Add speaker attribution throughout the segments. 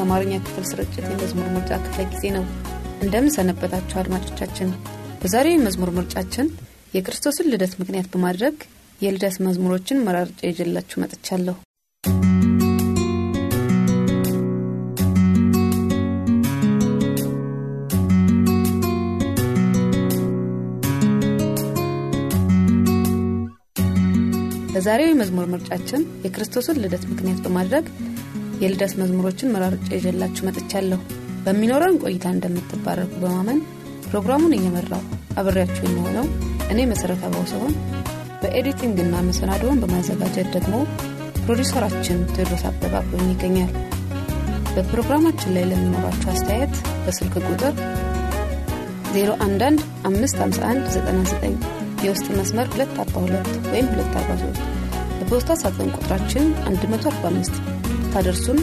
Speaker 1: የአማርኛ ክፍል ስርጭት የመዝሙር ምርጫ ክፍለ ጊዜ ነው። እንደምን ሰነበታችሁ አድማጮቻችን። በዛሬው የመዝሙር ምርጫችን የክርስቶስን ልደት ምክንያት በማድረግ የልደት መዝሙሮችን መራርጫ ይዤላችሁ መጥቻለሁ። በዛሬው የመዝሙር ምርጫችን የክርስቶስን ልደት ምክንያት በማድረግ የልደት መዝሙሮችን መራርጬ ይዤላችሁ መጥቻለሁ። በሚኖረን ቆይታ እንደምትባረኩ በማመን ፕሮግራሙን እየመራው አብሬያችሁ የሚሆነው እኔ መሠረት አባው ሲሆን በ editing ና መሰናዶውን በማዘጋጀት ደግሞ ፕሮዲውሰራችን ቴዎድሮስ አበባ አብሮኝ ይገኛል። በፕሮግራማችን ላይ ለሚኖራችሁ አስተያየት በስልክ ቁጥር 011 551 የውስጥ መስመር 242 ወይም 243 በፖስታ ሳጥን ቁጥራችን 145 ታደርሱን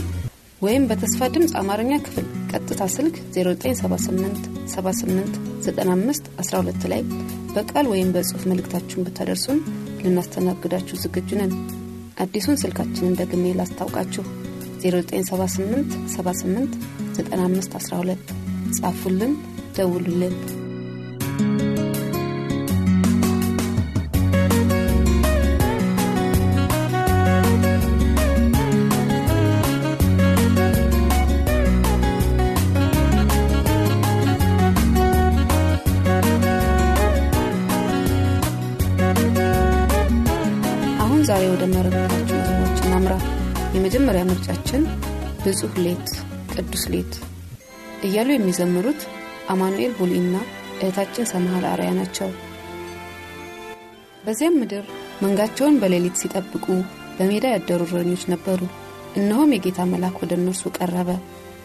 Speaker 1: ወይም በተስፋ ድምፅ አማርኛ ክፍል ቀጥታ ስልክ 0978 78 95 12 ላይ በቃል ወይም በጽሑፍ መልእክታችሁን ብታደርሱን ልናስተናግዳችሁ ዝግጁ ነን። አዲሱን ስልካችንን ደግሜ ላስታውቃችሁ 0978 78 95 12 ጻፉልን፣ ደውሉልን። የመጀመሪያ ምርጫችን ብጹህ ሌት ቅዱስ ሌት እያሉ የሚዘምሩት አማኑኤል ቡሊና እህታችን ሰምሃል አርያ ናቸው። በዚያም ምድር መንጋቸውን በሌሊት ሲጠብቁ በሜዳ ያደሩ እረኞች ነበሩ። እነሆም የጌታ መልአክ ወደ እነርሱ ቀረበ፣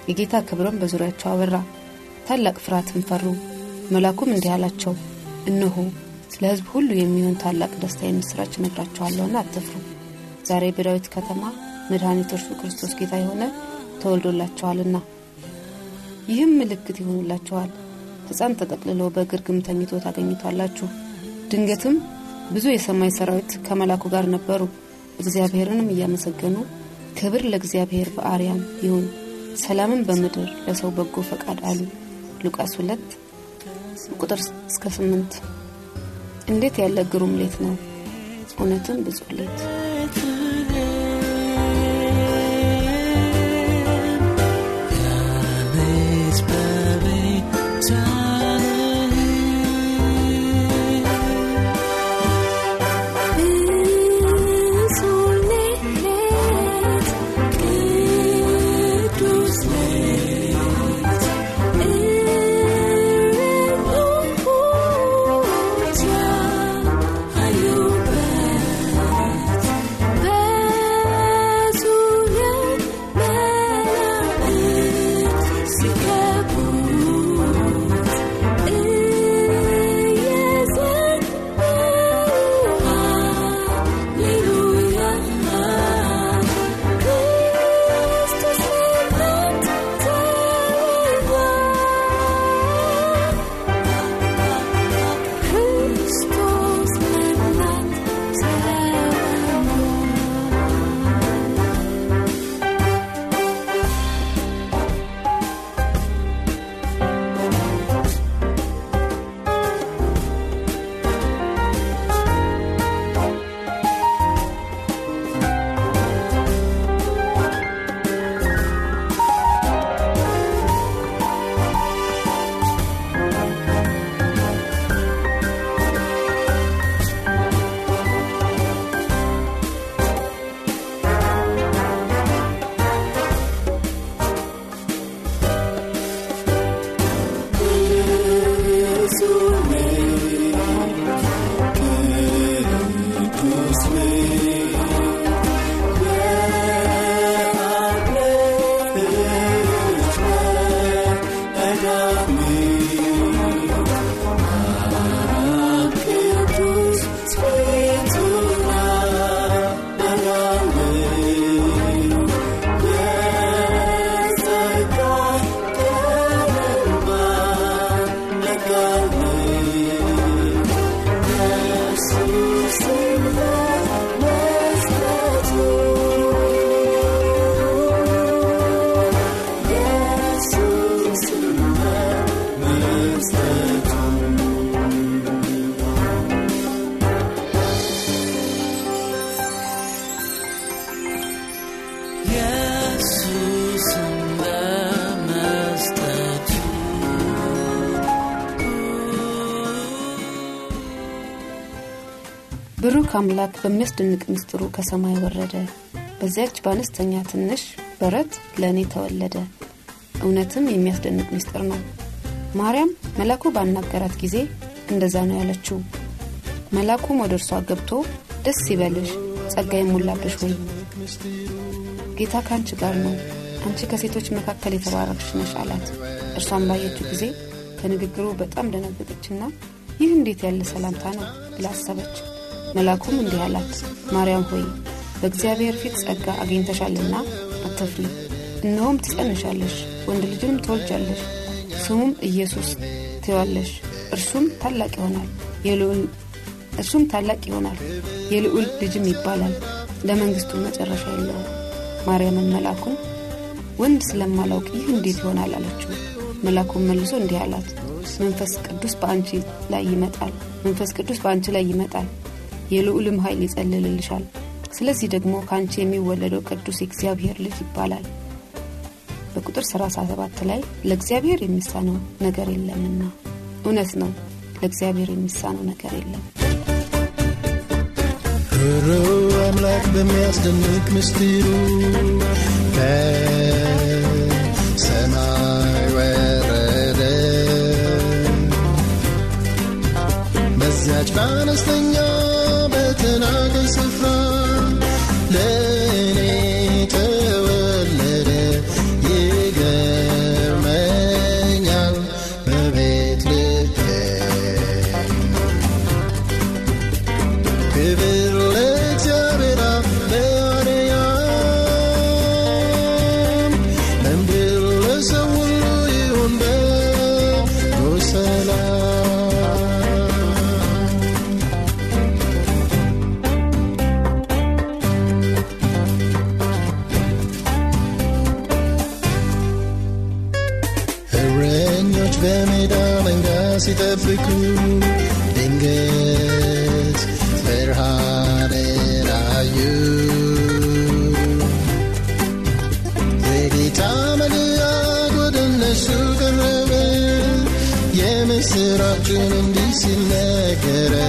Speaker 1: የጌታ ክብርም በዙሪያቸው አበራ። ታላቅ ፍርሃትን ፈሩ። መልአኩም እንዲህ አላቸው፣ እነሆ ስለ ሕዝብ ሁሉ የሚሆን ታላቅ ደስታ የምስራች እነግራችኋለሁና አትፍሩ። ዛሬ በዳዊት ከተማ መድኃኒት እርሱ ክርስቶስ ጌታ የሆነ ተወልዶላችኋልና። ይህም ምልክት ይሆኑላችኋል፣ ሕፃን ተጠቅልሎ በግርግም ተኝቶ ታገኙታላችሁ። ድንገትም ብዙ የሰማይ ሰራዊት ከመላኩ ጋር ነበሩ፣ እግዚአብሔርንም እያመሰገኑ ክብር ለእግዚአብሔር በአርያም ይሁን፣ ሰላምን በምድር ለሰው በጎ ፈቃድ አሉ። ሉቃስ 2 ቁጥር እስከ 8 እንዴት ያለ ግሩም ሌት ነው! እውነትም ብፁዕ ሌት። አምላክ በሚያስደንቅ ምስጢሩ ከሰማይ ወረደ። በዚያች በአነስተኛ ትንሽ በረት ለእኔ ተወለደ። እውነትም የሚያስደንቅ ምስጢር ነው። ማርያም መላኩ ባናገራት ጊዜ እንደዛ ነው ያለችው። መላኩም ወደ እርሷ ገብቶ ደስ ይበልሽ ጸጋ የሞላብሽ ወይ? ጌታ ከአንቺ ጋር ነው። አንቺ ከሴቶች መካከል የተባረክሽ ነሽ አላት። እርሷን ባየችው ጊዜ ከንግግሩ በጣም ደነገጠችና ይህ እንዴት ያለ ሰላምታ ነው ብላ አሰበች መላኩም እንዲህ አላት። ማርያም ሆይ በእግዚአብሔር ፊት ጸጋ አግኝተሻልና አትፍሪ። እነሆም ትጸንሻለሽ ወንድ ልጅንም ትወልጃለሽ። ስሙም ኢየሱስ ትዋለሽ እርሱም ታላቅ ይሆናል። እርሱም ታላቅ ይሆናል። የልዑል ልጅም ይባላል። ለመንግስቱ መጨረሻ የለውም። ማርያምን መላኩን ወንድ ስለማላውቅ ይህ እንዴት ይሆናል አለችው። መላኩን መልሶ እንዲህ አላት። መንፈስ ቅዱስ በአንቺ ላይ ይመጣል። መንፈስ ቅዱስ በአንቺ ላይ ይመጣል የልዑልም ኃይል ይጸልልልሻል። ስለዚህ ደግሞ ከአንቺ የሚወለደው ቅዱስ የእግዚአብሔር ልጅ ይባላል። በቁጥር 37 ላይ ለእግዚአብሔር የሚሳነው ነገር የለምና። እውነት ነው ለእግዚአብሔር የሚሳነው ነገር የለም።
Speaker 2: ርሩ አምላክ በሚያስደንቅ ምስጢሩ ከሰማይ ወረደ። በዚያች será que se fue? sinesillagara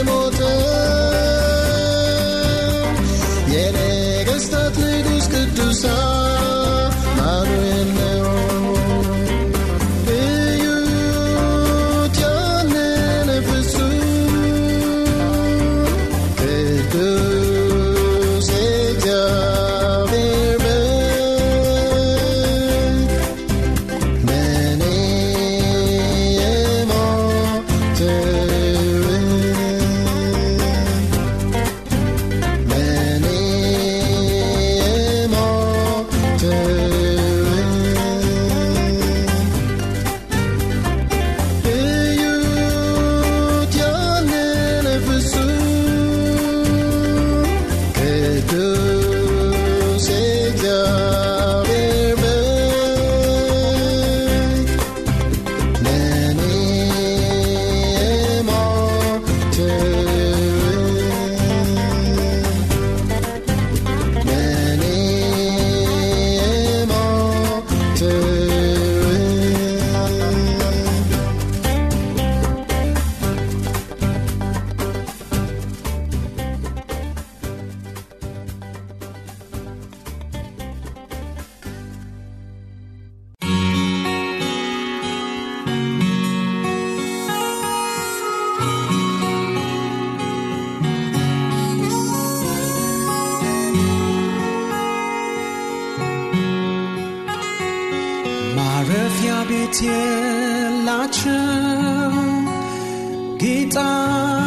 Speaker 3: ቤት የላቸው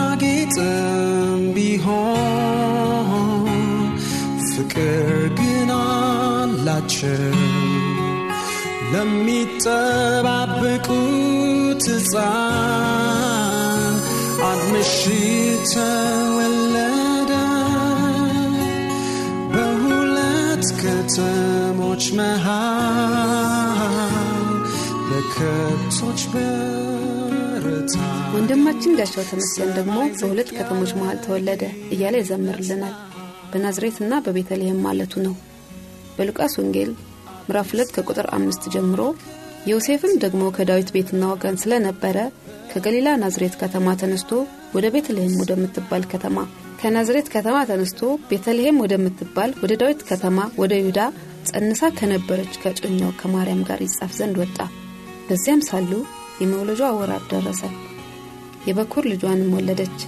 Speaker 3: ጌጣጌጥም ቢሆን ፍቅር ግን አላቸው ለሚጠባበቁት ሕፃን አንድ ምሽት ተወለደ በሁለት ከተሞች መሃል ለከብቶች በረታ
Speaker 1: ወንድማችን ጋሻው ተመስገን ደግሞ በሁለት ከተሞች መሃል ተወለደ እያለ ይዘምርልናል። በናዝሬትና በቤተልሔም ማለቱ ነው። በሉቃስ ወንጌል ምዕራፍ 2 ከቁጥር አምስት ጀምሮ ዮሴፍም ደግሞ ከዳዊት ቤትና ወገን ስለነበረ ከገሊላ ናዝሬት ከተማ ተነስቶ ወደ ቤተልሔም ወደምትባል ከተማ ከናዝሬት ከተማ ተነስቶ ቤተልሔም ወደምትባል ወደ ዳዊት ከተማ ወደ ይሁዳ ጸንሳ ከነበረች ከጮኛው ከማርያም ጋር ይጻፍ ዘንድ ወጣ በዚያም ሳሉ የመውለጇ ወራት ደረሰ። የበኩር ልጇንም ወለደች።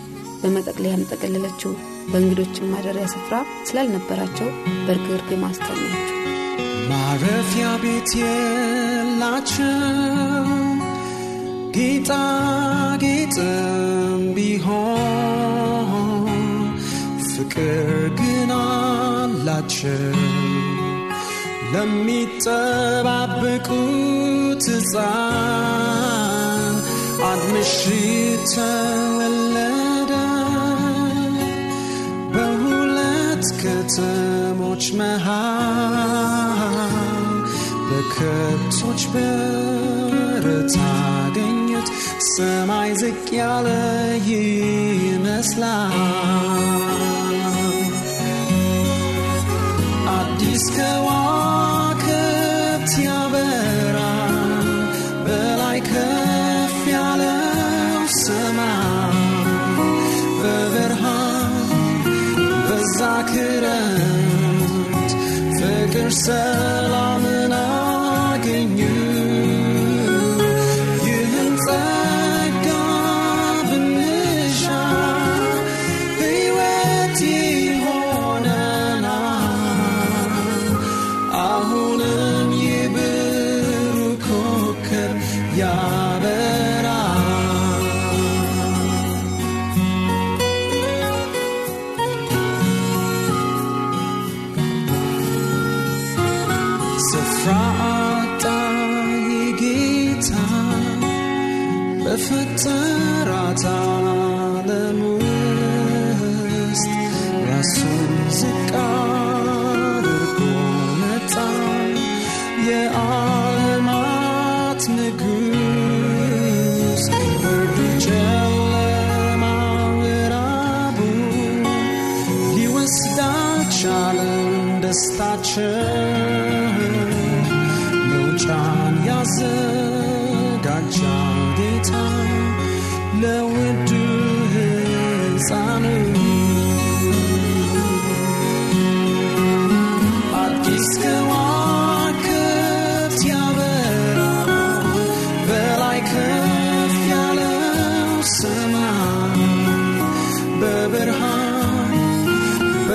Speaker 1: በመጠቅለያም ጠቀለለችው። በእንግዶችም ማደሪያ ስፍራ ስላልነበራቸው በርግርግም አስተኛችው።
Speaker 3: ማረፊያ ቤት የላቸው ጌጣጌጥም ቢሆን ፍቅር ግን አላቸው ለሚጠባበቁት ሕፃን አንድ ምሽት ተወለደ። በሁለት ከተሞች መሃል በከብቶች በረት አገኙት። ሰማይ ዝቅ ያለ ይመስላል። አዲስ ከዋክብት ፍቅር ስፍራ አጣ ጌታ በፈጠራት ዓለም ውስጥ ራሱን ዝቅ አድርጎ መጣ። የዓለማት ንጉሥ ብርዱ ጨለማ ምዕራቡ ሊወስዳቻለን ደስታችን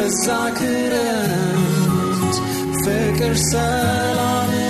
Speaker 3: በዛ ክረምት ፍቅር ሰላምን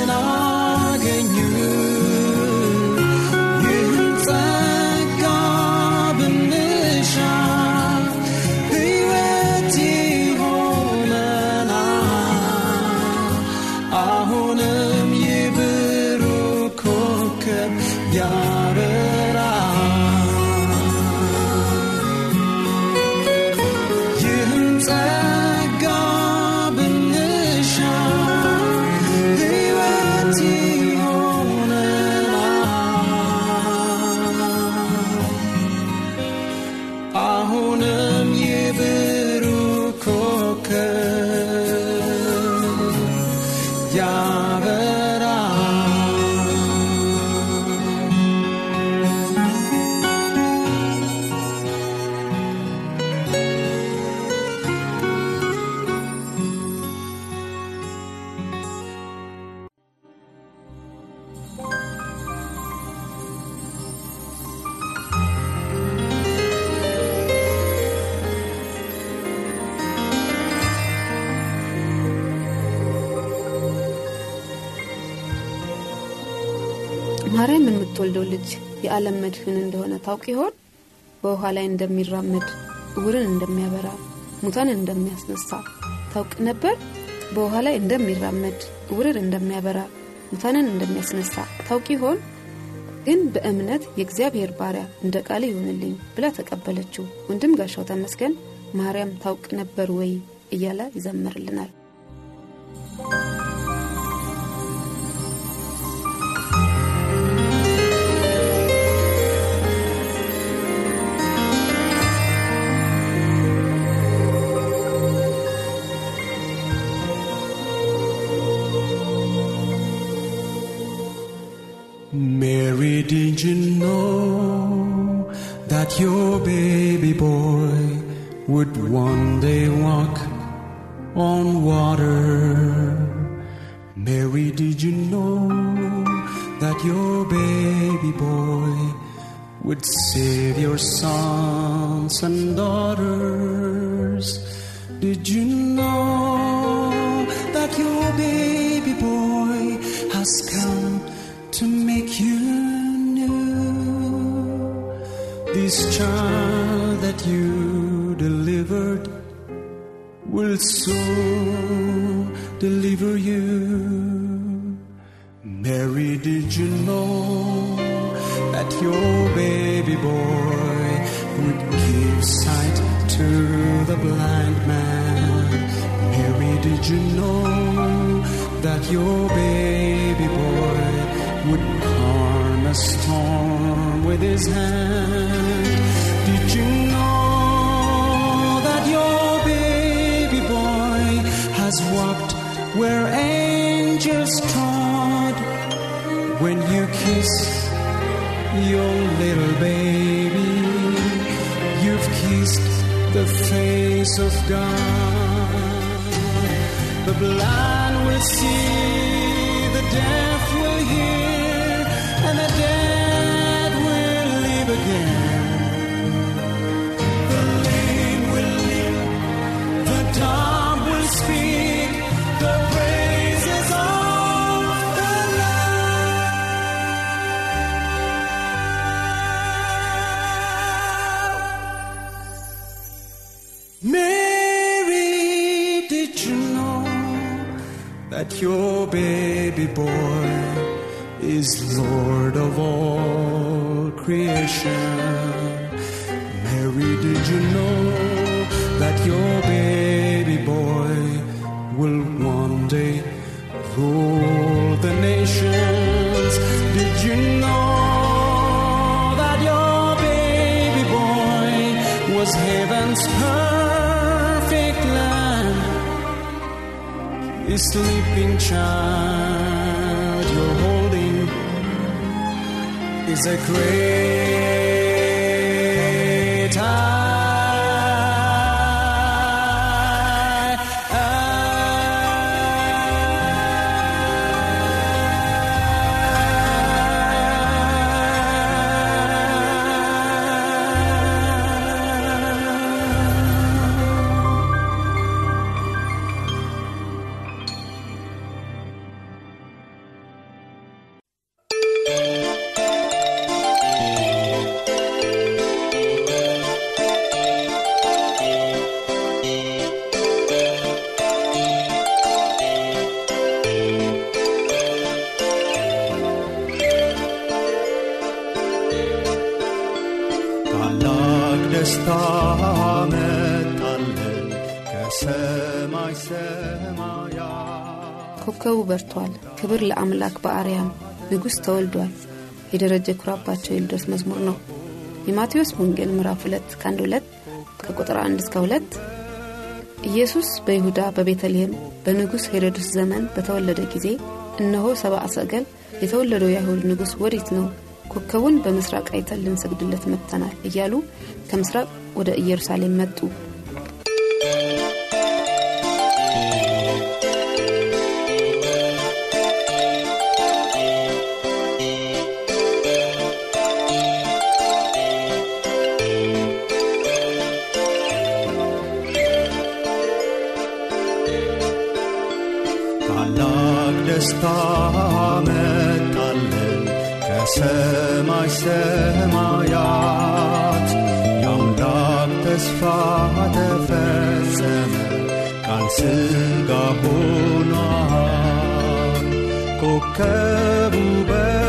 Speaker 1: የምትወልደው ልጅ የዓለም መድህን እንደሆነ ታውቅ ይሆን? በውኃ ላይ እንደሚራመድ እውርን እንደሚያበራ ሙታንን እንደሚያስነሳ ታውቅ ነበር? በውኃ ላይ እንደሚራመድ እውርን እንደሚያበራ ሙታንን እንደሚያስነሳ ታውቅ ይሆን? ግን በእምነት የእግዚአብሔር ባሪያ እንደ ቃል ይሆንልኝ ብላ ተቀበለችው። ወንድም ጋሻው ተመስገን ማርያም ታውቅ ነበር ወይ እያለ ይዘምርልናል።
Speaker 3: This child that you delivered will soon deliver you. Mary, did you know that your baby boy would give sight to the blind man? Mary, did you know that your baby boy would calm a storm with his hand? Did you know that your baby boy has walked where angels trod? When you kiss your little baby, you've kissed the face of God. The blind will see, is Lord of all creation? Mary, did you know that your baby boy will one day rule the nations? Did you know that your baby boy was heaven's perfect lamb? The sleeping child holding is a great ደስታ መጣለን ከሰማይ ሰማያት
Speaker 1: ኮከቡ በርቷል። ክብር ለአምላክ በአርያም ንጉሥ ተወልዷል። የደረጀ ኩራባቸው የልደት መዝሙር ነው። የማቴዎስ ወንጌል ምዕራፍ 2 ከአንድ 2 ከቁጥር 1 እስከ 2 ኢየሱስ በይሁዳ በቤተልሔም በንጉሥ ሄሮድስ ዘመን በተወለደ ጊዜ እነሆ ሰብአ ሰገል የተወለደው የአይሁድ ንጉሥ ወዴት ነው? ኮከቡን በምስራቅ አይተን ልንሰግድለት መጥተናል እያሉ ከምስራቅ ወደ ኢየሩሳሌም መጡ።
Speaker 3: ታላቅ ደስታ መጣለን
Speaker 4: ከሰማይ ሰማያት የአምላክ ተስፋ ተፈጸመ ቃል ሥጋ ሆኗል። ኮከቡ በርቷል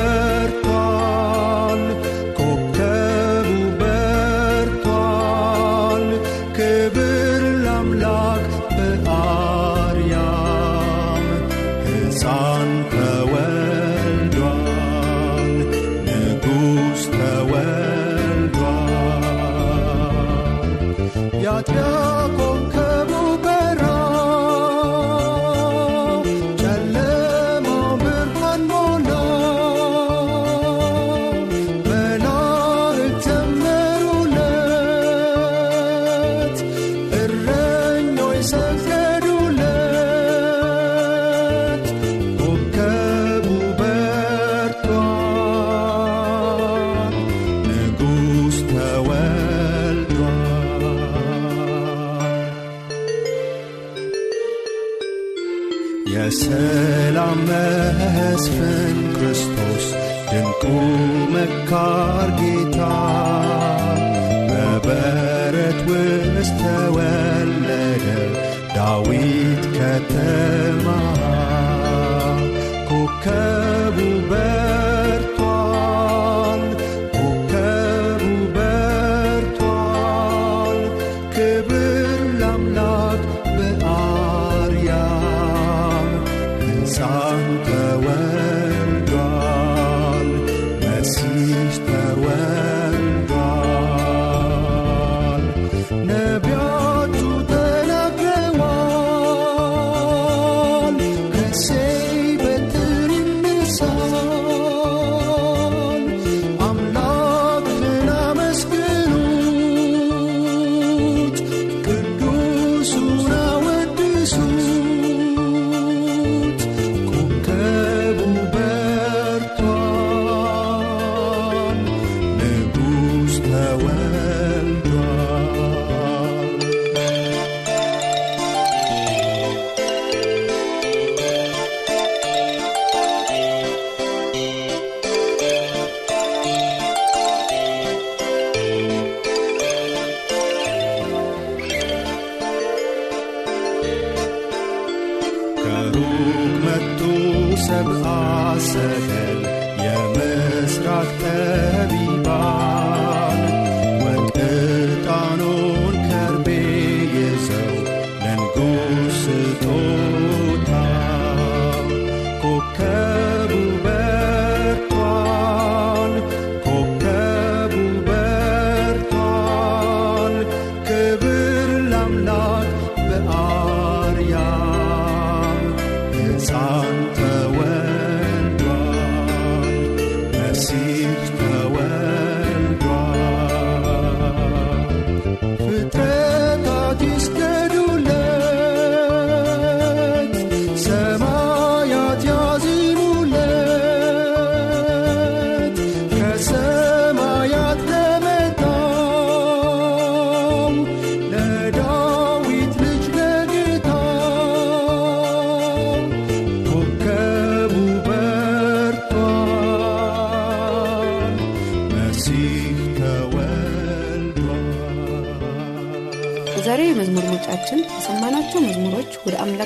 Speaker 4: ከሩቅ መጡ ሰብአ ሰገል የምስራቅ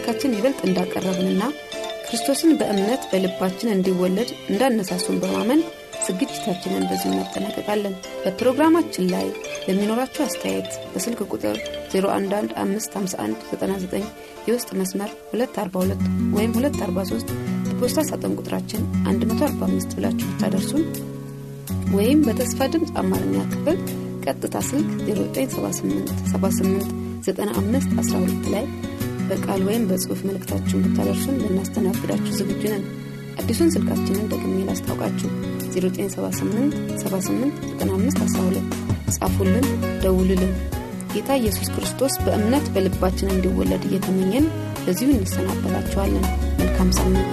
Speaker 1: አምላካችን ይበልጥ እንዳቀረብንና ክርስቶስን በእምነት በልባችን እንዲወለድ እንዳነሳሱን በማመን ዝግጅታችንን በዚሁ እናጠናቀቃለን። በፕሮግራማችን ላይ ለሚኖራቸው አስተያየት በስልክ ቁጥር 01155199 የውስጥ መስመር 242 ወይም 243 በፖስታ ሳጥን ቁጥራችን 145 ብላችሁ ብታደርሱን ወይም በተስፋ ድምፅ አማርኛ ክፍል ቀጥታ ስልክ 0978789512 ላይ በቃል ወይም በጽሑፍ መልእክታችሁን ብታደርሱን ልናስተናግዳችሁ ዝግጁ ነን። አዲሱን ስልካችንን ደግሜ ላስታውቃችሁ። 0978789512 ጻፉልን ደውሉልን። ጌታ ኢየሱስ ክርስቶስ በእምነት በልባችን እንዲወለድ እየተመኘን በዚሁ እንሰናበታችኋለን። መልካም ሳምንት